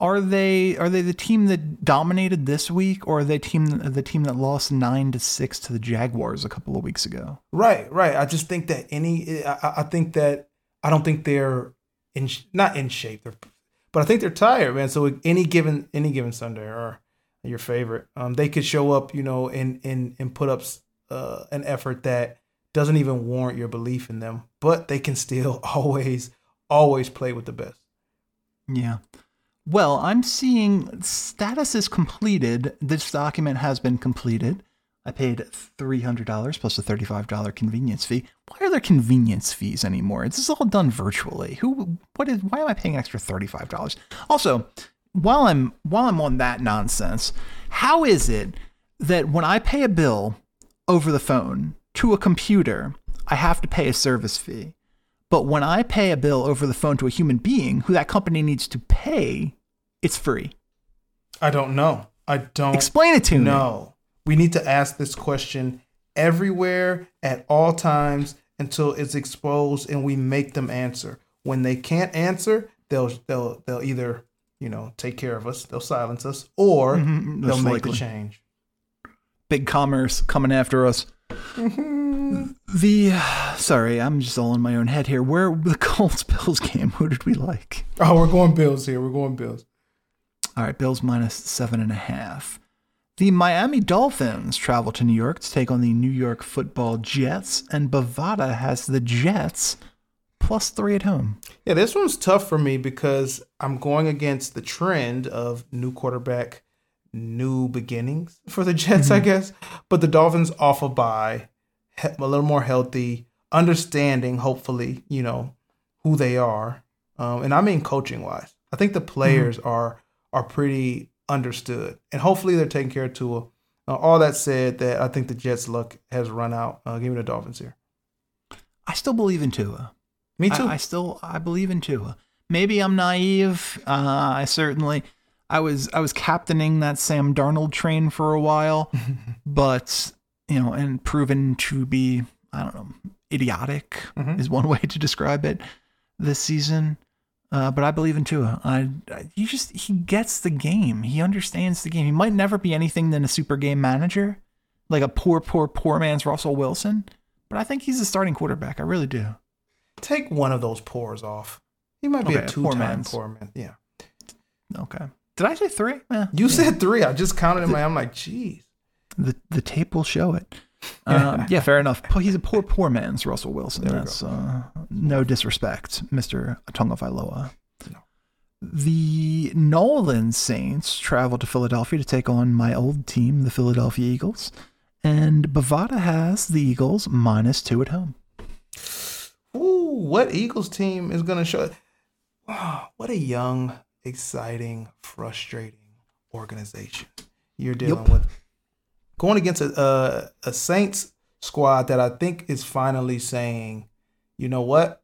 are they are they the team that dominated this week, or are they team the team that lost nine to six to the Jaguars a couple of weeks ago? right, right. I just think that any. I, I- I think that I don't think they're in not in shape. They're, but I think they're tired, man. So any given any given Sunday or your favorite, um, they could show up, you know, and and and put up uh, an effort that doesn't even warrant your belief in them, but they can still always always play with the best. Yeah. Well, I'm seeing status is completed. This document has been completed. I paid $300 plus a $35 convenience fee. Why are there convenience fees anymore? This is all done virtually. Who what is why am I paying an extra $35? Also, while I'm while I'm on that nonsense, how is it that when I pay a bill over the phone to a computer, I have to pay a service fee? But when I pay a bill over the phone to a human being who that company needs to pay, it's free. I don't know. I don't Explain it to me. No. We need to ask this question everywhere at all times until it's exposed and we make them answer. When they can't answer, they'll they'll they'll either, you know, take care of us, they'll silence us, or Mhm, they'll make likely. the change. Big commerce coming after us. The sorry, I'm just all in my own head here. Where the Colts Bills game? Who did we like? Oh, we're going Bills here. We're going Bills. All right, Bills minus seven and a half. The Miami Dolphins travel to New York to take on the New York Football Jets, and Bovada has the Jets plus three at home. Yeah, this one's tough for me because I'm going against the trend of new quarterback, new beginnings for the Jets, I guess. But the Dolphins off a bye, a little more healthy, understanding, hopefully, you know, who they are. Um, and I mean coaching wise. I think the players are are pretty understood. And hopefully they're taking care of Tua. Uh, all that said, that I think the Jets' luck has run out. Uh, give me the Dolphins here. I still believe in Tua. Me too. I, I still I believe in Tua. Maybe I'm naive. Uh, I certainly I was I was captaining that Sam Darnold train for a while, but you know, and proven to be I don't know idiotic Mhm. is one way to describe it this season. Uh, but I believe in Tua. I, I he just he gets the game. He understands the game. He might never be anything than a super game manager, like a poor, poor, poor man's Russell Wilson. But I think he's a starting quarterback. I really do. Take one of those pores off. He might be Okay, a a two poor time man's. poor man. Yeah. Okay. Did I say three? Eh, You said three. I just counted in my. I'm like, geez. the the tape will show it. Um, yeah, fair enough. Po- He's a poor, poor man's Russell Wilson. There we That's uh, no disrespect, Mister Tonga No. The Nolan Saints travel to Philadelphia to take on my old team, the Philadelphia Eagles, and Bovada has the Eagles minus two at home. Ooh, what Eagles team is going to show? Wow, what a young, exciting, frustrating organization you're dealing Yup. with. Going against a, a a Saints squad that I think is finally saying, you know what?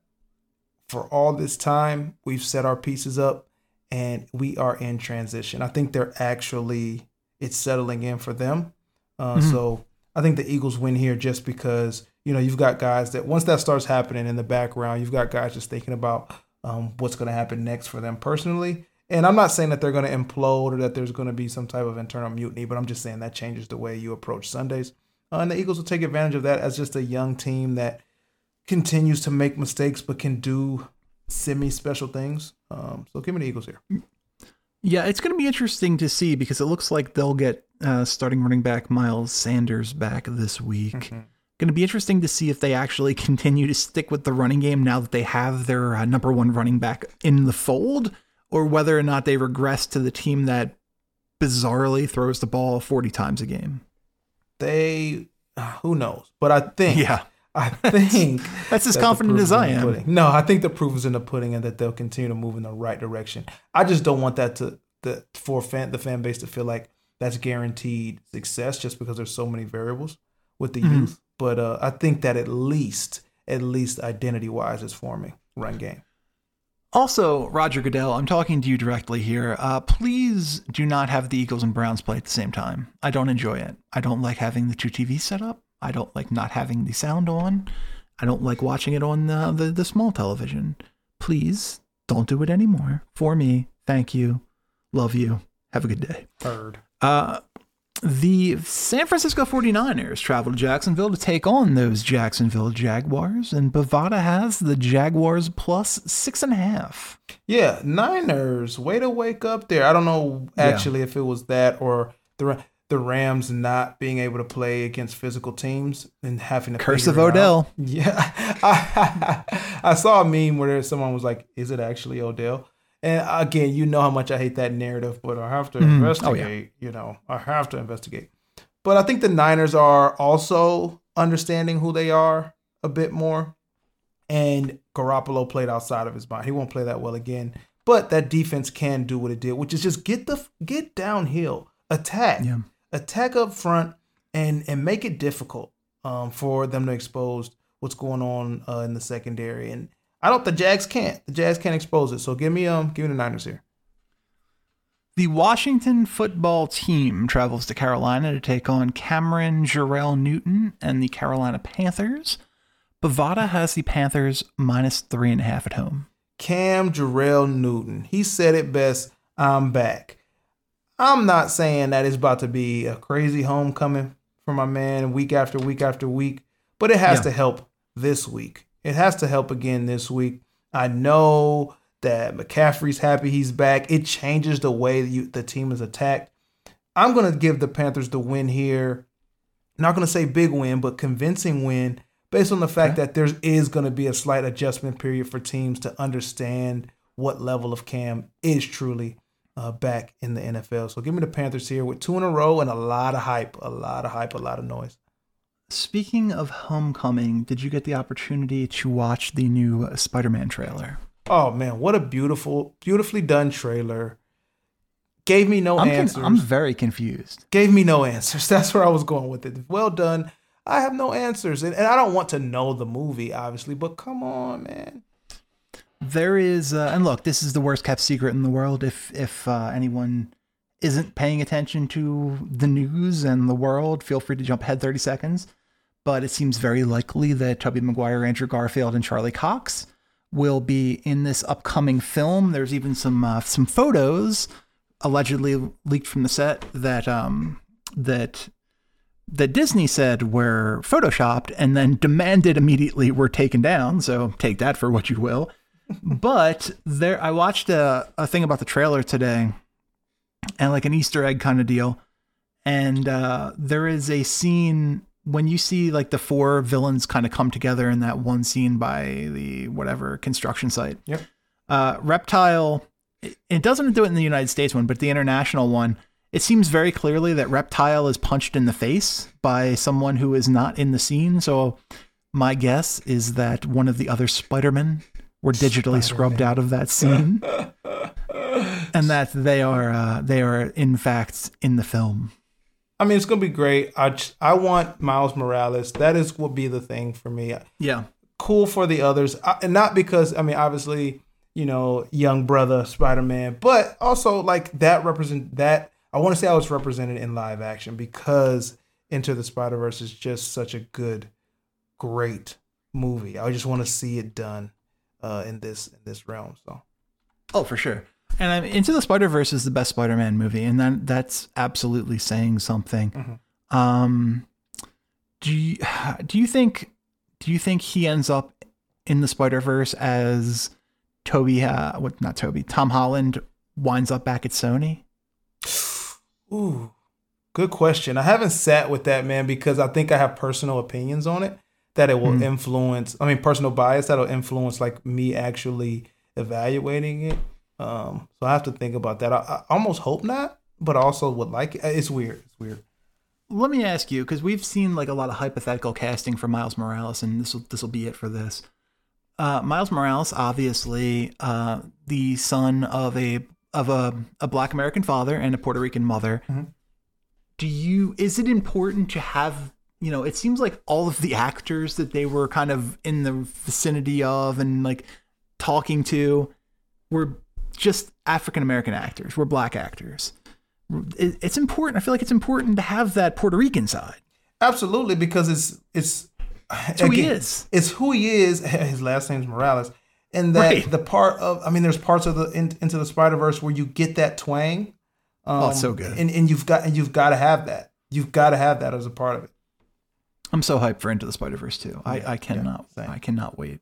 For all this time, we've set our pieces up, and we are in transition. I think they're actually it's settling in for them. Uh, Mhm. So I think the Eagles win here just because you know you've got guys that once that starts happening in the background, you've got guys just thinking about um, what's going to happen next for them personally. And I'm not saying that they're going to implode or that there's going to be some type of internal mutiny, but I'm just saying that changes the way you approach Sundays. Uh, and the Eagles will take advantage of that as just a young team that continues to make mistakes but can do semi special things. Um, so give me the Eagles here. Yeah, it's going to be interesting to see because it looks like they'll get uh, starting running back Miles Sanders back this week. Going to be interesting to see if they actually continue to stick with the running game now that they have their uh, number one running back in the fold, or whether or not they regress to the team that bizarrely throws the ball 40 times a game. They, who knows? But I think, Yeah. I think That's as that confident as I am. No, I think the proof is in the pudding, and that they'll continue to move in the right direction. I just don't want that to the for fan the fan base to feel like that's guaranteed success just because there's so many variables with the Mhm. youth. But uh, I think that at least, at least identity wise, is forming run game. Also, Roger Goodell, I'm talking to you directly here. Uh, please do not have the Eagles and Browns play at the same time. I don't enjoy it. I don't like having the two TVs set up. I don't like not having the sound on. I don't like watching it on the, the, the small television. Please don't do it anymore. For me, thank you. Love you. Have a good day. Heard. Uh, the San Francisco 49ers travel to Jacksonville to take on those Jacksonville Jaguars, and Bovada has the Jaguars plus six and a half. Yeah, Niners, way to wake up there. I don't know actually if it was that or the the Rams not being able to play against physical teams and having to Curse of it out. Odell. Yeah, I, I saw a meme where someone was like, "Is it actually Odell?" And again, you know how much I hate that narrative, but I have to Mhm. Oh, yeah. investigate. You know, I have to investigate. But I think the Niners are also understanding who they are a bit more. And Garoppolo played outside of his mind. He won't play that well again. But that defense can do what it did, which is just get the get downhill, attack, Yeah. attack up front, and and make it difficult um, for them to expose what's going on uh, in the secondary. And I don't. The Jags can't. The Jags can't expose it. So give me um give me the Niners here. The Washington football team travels to Carolina to take on Cameron Jerrell Newton and the Carolina Panthers. Bovada has the Panthers minus three and a half at home. Cam Jerrell Newton. He said it best. I'm back. I'm not saying that it's about to be a crazy homecoming for my man week after week after week, but it has Yeah. to help this week. It has to help again this week. I know that McCaffrey's happy he's back. It changes the way you, the team is attacked. I'm going to give the Panthers the win here. Not going to say big win, but convincing win based on the fact that there is going to be a slight adjustment period for teams to understand what level of Cam is truly uh, back in the NFL. So give me the Panthers here with two in a row and a lot of hype, a lot of hype, a lot of noise. Speaking of homecoming, did you get the opportunity to watch the new Spider Man trailer? Oh man, what a beautiful, beautifully done trailer. Gave me no I'm, con- answers. I'm very confused. Gave me no answers. That's where I was going with it. Well done. I have no answers. And, and I don't want to know the movie, obviously, but come on, man. There is, uh, and look, this is the worst kept secret in the world. If if uh, anyone isn't paying attention to the news and the world, feel free to jump ahead 30 seconds. But it seems very likely that Tobey Maguire, Andrew Garfield, and Charlie Cox will be in this upcoming film. There's even some uh, some photos allegedly leaked from the set that um that that Disney said were photoshopped and then demanded immediately were taken down. So take that for what you will. but there, I watched a, a thing about the trailer today, and like an Easter egg kind of deal. And uh, there is a scene when you see like the four villains kind of come together in that one scene by the whatever construction site. Yep. Uh, Reptile. It, doesn't do it in the United States one, but the international one. It seems very clearly that Reptile is punched in the face by someone who is not in the scene. So my guess is that one of the other Spider-Men were digitally scrubbed out of that scene, and that they are uh, they are in fact in the film. I mean, it's gonna be great. I just, I want Miles Morales. That is will be the thing for me. Yeah, Cool for the others, I, and not because I mean, obviously, you know, young brother Spider Man, but also like that represent that. I want to say I was represented in live action because Into the Spider Verse is just such a good, great movie. I just want to see it done uh, in this in this realm. So Oh, for sure. And I'm, Into the Spider Verse is the best Spider-Man movie, and that that's absolutely saying something. Um, do you do you think do you think he ends up in the Spider Verse as Tobey? Uh, what? Not Tobey. Tom Holland winds up back at Sony. Ooh, good question. I haven't sat with that man because I think I have personal opinions on it that it will Mhm. influence. I mean, personal bias that'll influence like me actually evaluating it. Um, so I have to think about that. I, I almost hope not, but also would like it. It's weird. It's weird. Let me ask you, because we've seen like a lot of hypothetical casting for Miles Morales, and this will this will be it for this. Uh, Miles Morales, obviously, uh, the son of a of a, a Black American father and a Puerto Rican mother. Do you? Is it important to have? You know, it seems like all of the actors that they were kind of in the vicinity of and like talking to were just African American actors, We're black actors. It's important. I feel like it's important to have that Puerto Rican side. Absolutely, because it's it's who he is. It's who he is. His last name's Morales, and that Right. the part of I mean, there's parts of the in, into the Spider Verse where you get that twang. Um, Oh, so good. and and you've got and you've got to have that. You've got to have that as a part of it. I'm so hyped for Into the Spider Verse too. I, I cannot. same. I cannot wait.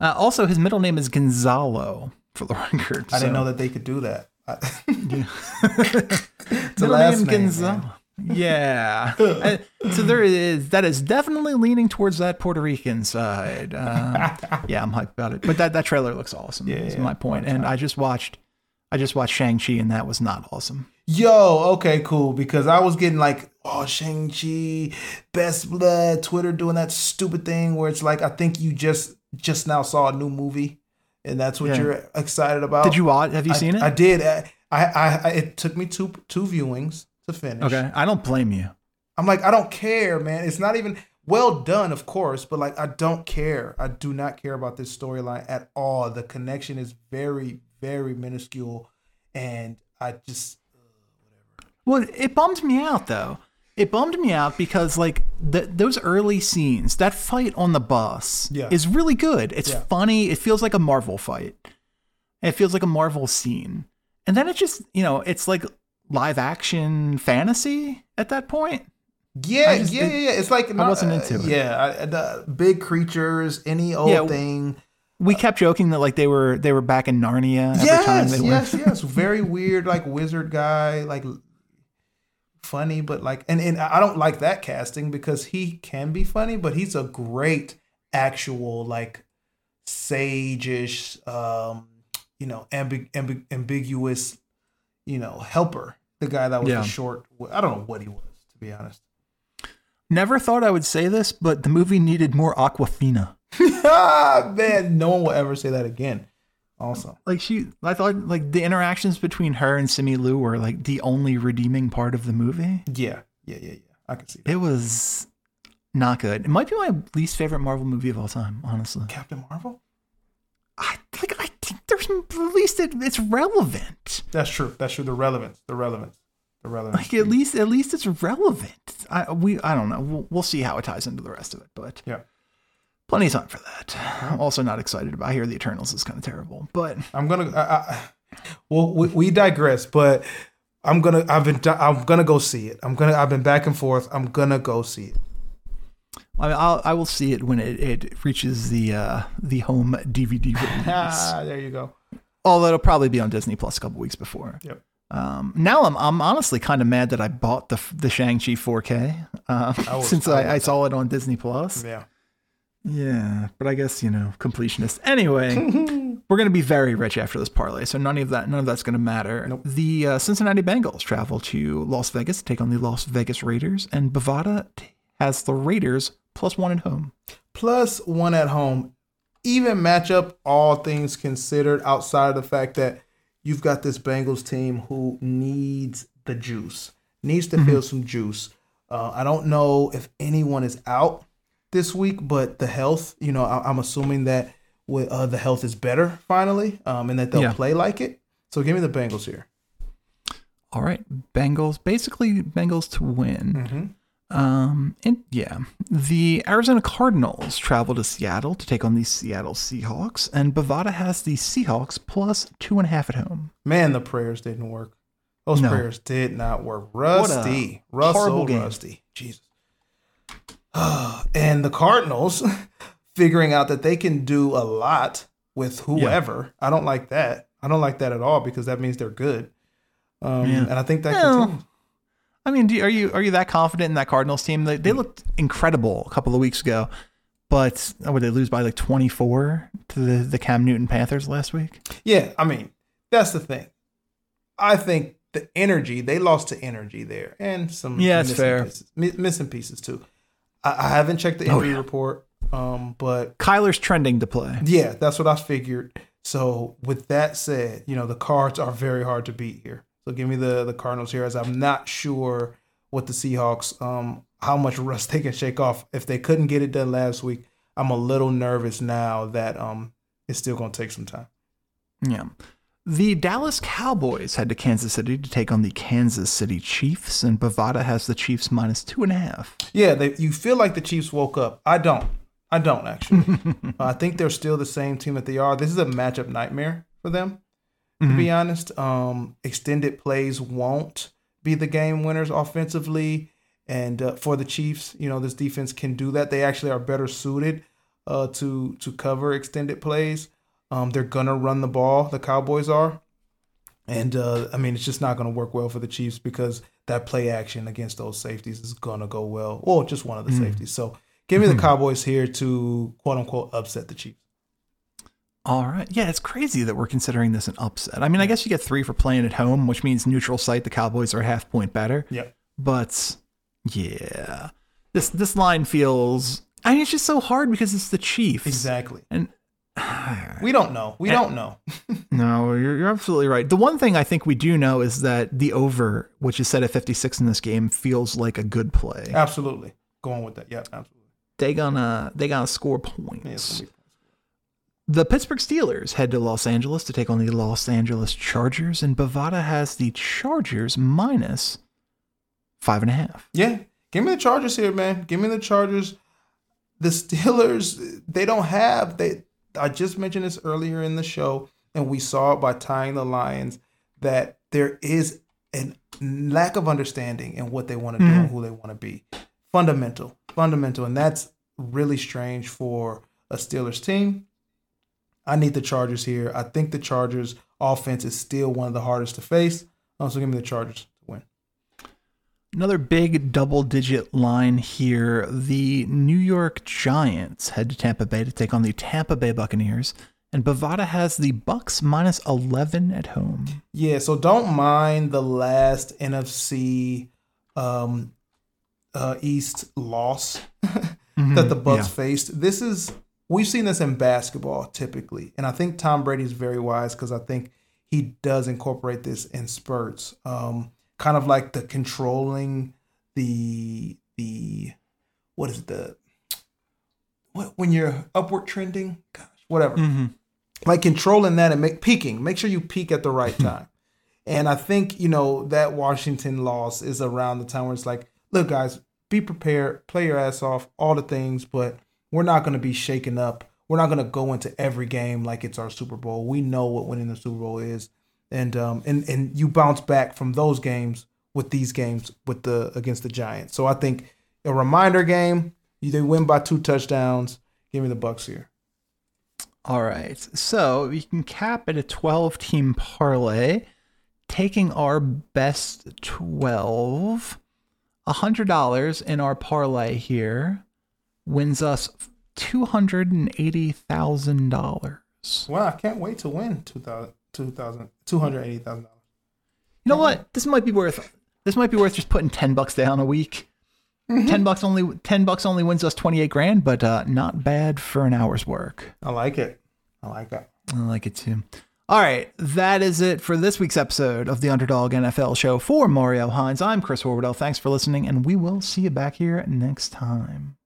Uh, also, his middle name is Gonzalo. For the record, I didn't know that they could do that. It's a last name name, Yeah. Uh, so there is that is definitely leaning towards that Puerto Rican side. Uh, yeah, I'm hyped about it. But that, that trailer looks awesome. Yeah, is yeah. my point. And I just watched I just watched Shang Chi and that was not awesome. Yo, okay, cool. Because I was getting like, oh, Shang Chi, best blood, Twitter doing that stupid thing where it's like, I think you just just now saw a new movie, and that's what Yeah. you're excited about. Did you watch? Have you I, seen it? I did. I, I, I, I- it took me two two viewings to finish. okay, I don't blame you. I'm like, I don't care, man. It's not even well done, of course, but like, I don't care. I do not care about this storyline at all. The connection is very, very minuscule, and I just uh, Well, it bummed me out though. It bummed me out because like the, those early scenes, that fight on the bus Yeah. is really good. It's Yeah. funny. It feels like a Marvel fight. It feels like a Marvel scene. And then it just, you know, it's like live action fantasy at that point. Yeah, just- yeah, yeah, yeah. It's like I wasn't uh, into it. Yeah, I, the big creatures, any old Yeah, thing. We kept joking that like they were they were back in Narnia every time Yes, they yes, went. yes. Very weird, like wizard guy, like funny, but like, and and I don't like that casting because he can be funny, but he's a great actual like sage-ish, um, you know, ambi- ambi- ambiguous, you know, helper. The guy that was Yeah. short. I don't know what he was, to be honest. Never thought I would say this, but the movie needed more Awkwafina. ah, man, no one will ever say that again. Also, Like she, I thought like the interactions between her and Simu Liu were like the only redeeming part of the movie. yeah, yeah, yeah, yeah. I can see that. It was not good. It might be my least favorite Marvel movie of all time, honestly. Captain Marvel. I like. I think there's at least it, it's relevant. That's true. That's true. The relevance. The relevance. The relevance. Like at least at least it's relevant. I we I don't know. We'll, we'll see how it ties into the rest of it, but Yeah. Plenty of time for that. I'm also not excited about. I hear the Eternals is kind of terrible, but I'm gonna. I, I, well, we, we digress, but I'm gonna. I've been. I'm gonna go see it. I'm gonna. I've been back and forth. I'm gonna go see it. I mean, I'll, I will see it when it, it reaches the uh, the home DVD release. Ah, there you go. Although it'll probably be on Disney Plus a couple weeks before. Yep. Um, now I'm I'm honestly kind of mad that I bought the the Shang Chi 4K uh, was- since I I, I saw it on Disney Plus. Yeah. Yeah, but I guess you know completionist. Anyway, we're gonna be very rich after this parlay, so none of that none of that's gonna matter. Nope. The uh, Cincinnati Bengals travel to Las Vegas to take on the Las Vegas Raiders, and Bovada has the Raiders plus one at home. Plus one at home. Even matchup, all things considered, outside of the fact that you've got this Bengals team who needs the juice, needs to feel some juice. Uh, I don't know if anyone is out this week, but the health, you know, I, I'm assuming that with, uh, the health is better finally, um, and that they'll Yeah. play like it. So give me the Bengals here. All right, Bengals basically Bengals to win. Mm-hmm. Um, and yeah, the Arizona Cardinals travel to Seattle to take on the Seattle Seahawks, and Bovada has the Seahawks plus two and a half at home. Man, the prayers didn't work. Those No. prayers did not work. Rusty, horrible Russell, game. Rusty, Jesus. and the Cardinals figuring out that they can do a lot with whoever. I don't like that. I don't like that at all because that means they're good. Um, Yeah. And I think that Well, continues. I mean, do, are you are you that confident in that Cardinals team? They, they looked incredible a couple of weeks ago, but oh, would they lose by like twenty four to the the Cam Newton Panthers last week? Yeah, I mean, that's the thing. I think the energy they lost to energy there and some Yeah, it's missing fair. pieces, mi- missing pieces too. I, I haven't checked the Oh, injury yeah. report, um, but Kyler's trending to play. yeah, that's what I figured. So with that said, you know the Cards are very hard to beat here. So give me the the Cardinals here, as I'm not sure what the Seahawks, um, how much rust they can shake off. If they couldn't get it done last week, I'm a little nervous now that um it's still going to take some time. Yeah. The Dallas Cowboys head to Kansas City to take on the Kansas City Chiefs, and Bovada has the Chiefs minus two and a half. Yeah, they, you feel like the Chiefs woke up. I don't. I don't actually. I think they're still the same team that they are. This is a matchup nightmare for them, to be honest. Um, extended plays won't be the game winners offensively, and uh, for the Chiefs, you know this defense can do that. They actually are better suited uh, to to cover extended plays. Um, they're gonna run the ball. The Cowboys are, and uh, I mean it's just not gonna work well for the Chiefs because that play action against those safeties is gonna go well. Well, just one of the safeties. So give me the Cowboys here to quote unquote upset the Chiefs. All right. Yeah, it's crazy that we're considering this an upset. I mean, I guess you get three for playing at home, which means neutral site, the Cowboys are a half point better. Yep. But yeah, this this line feels. I mean, it's just so hard because it's the Chiefs. Exactly. And We don't know. We don't know. no, you're, you're absolutely right. The one thing I think we do know is that the over, which is set at 56 in this game, feels like a good play. Absolutely. Going with that. Yeah, absolutely. They gonna they gonna score Yeah, points. it's The Pittsburgh Steelers head to Los Angeles to take on the Los Angeles Chargers, and Bovada has the Chargers minus five and a half. Yeah, give me the Chargers here, man. Give me the Chargers. The Steelers, they don't have they. I just mentioned this earlier in the show, and we saw it by tying the Lions that there is a lack of understanding in what they want to do and mm-hmm. who they want to be. Fundamental, fundamental, and that's really strange for a Steelers team. I need the Chargers here. I think the Chargers offense is still one of the hardest to face. Also, give me the Chargers. Another big double digit line here. The New York Giants head to Tampa Bay to take on the Tampa Bay Buccaneers, and Bovada has the Bucks minus 11 at home. Yeah, so don't mind the last NFC um, uh, East loss that the Bucks yeah. faced. This is we've seen this in basketball typically, and I think Tom Brady is very wise because I think he does incorporate this in spurts, um, kind of like the controlling the the what is it, the what when you're upward trending, gosh, whatever mm-hmm. like controlling that and make peaking. Make sure you peak at the right hmm. time. and I think you know that Washington loss is around the time where it's like, look, guys, be prepared, play your ass off, all the things, but we're not going to be shaken up. We're not going to go into every game like it's our Super Bowl. We know what winning the Super Bowl is, and um and and you bounce back from those games with these games with the against the Giants. So I think a reminder game. They win by two touchdowns. Give me the Bucks here. All right. So we can cap at a 12 team parlay, taking our best 12. $100 in our parlay here wins us $280,000. Wow, I can't wait to win 2000, 2000 $280,000. You know what? This might be worth this might be worth just putting 10 bucks down a week. 10 bucks only 10 bucks only wins us 28 grand, but uh, not bad for an hour's work. I like it. I like that. I like it too. All right, that is it for this week's episode of the Underdog NFL Show. For Mario Hines, I'm Chris Horwedel. Thanks for listening, and we will see you back here next time.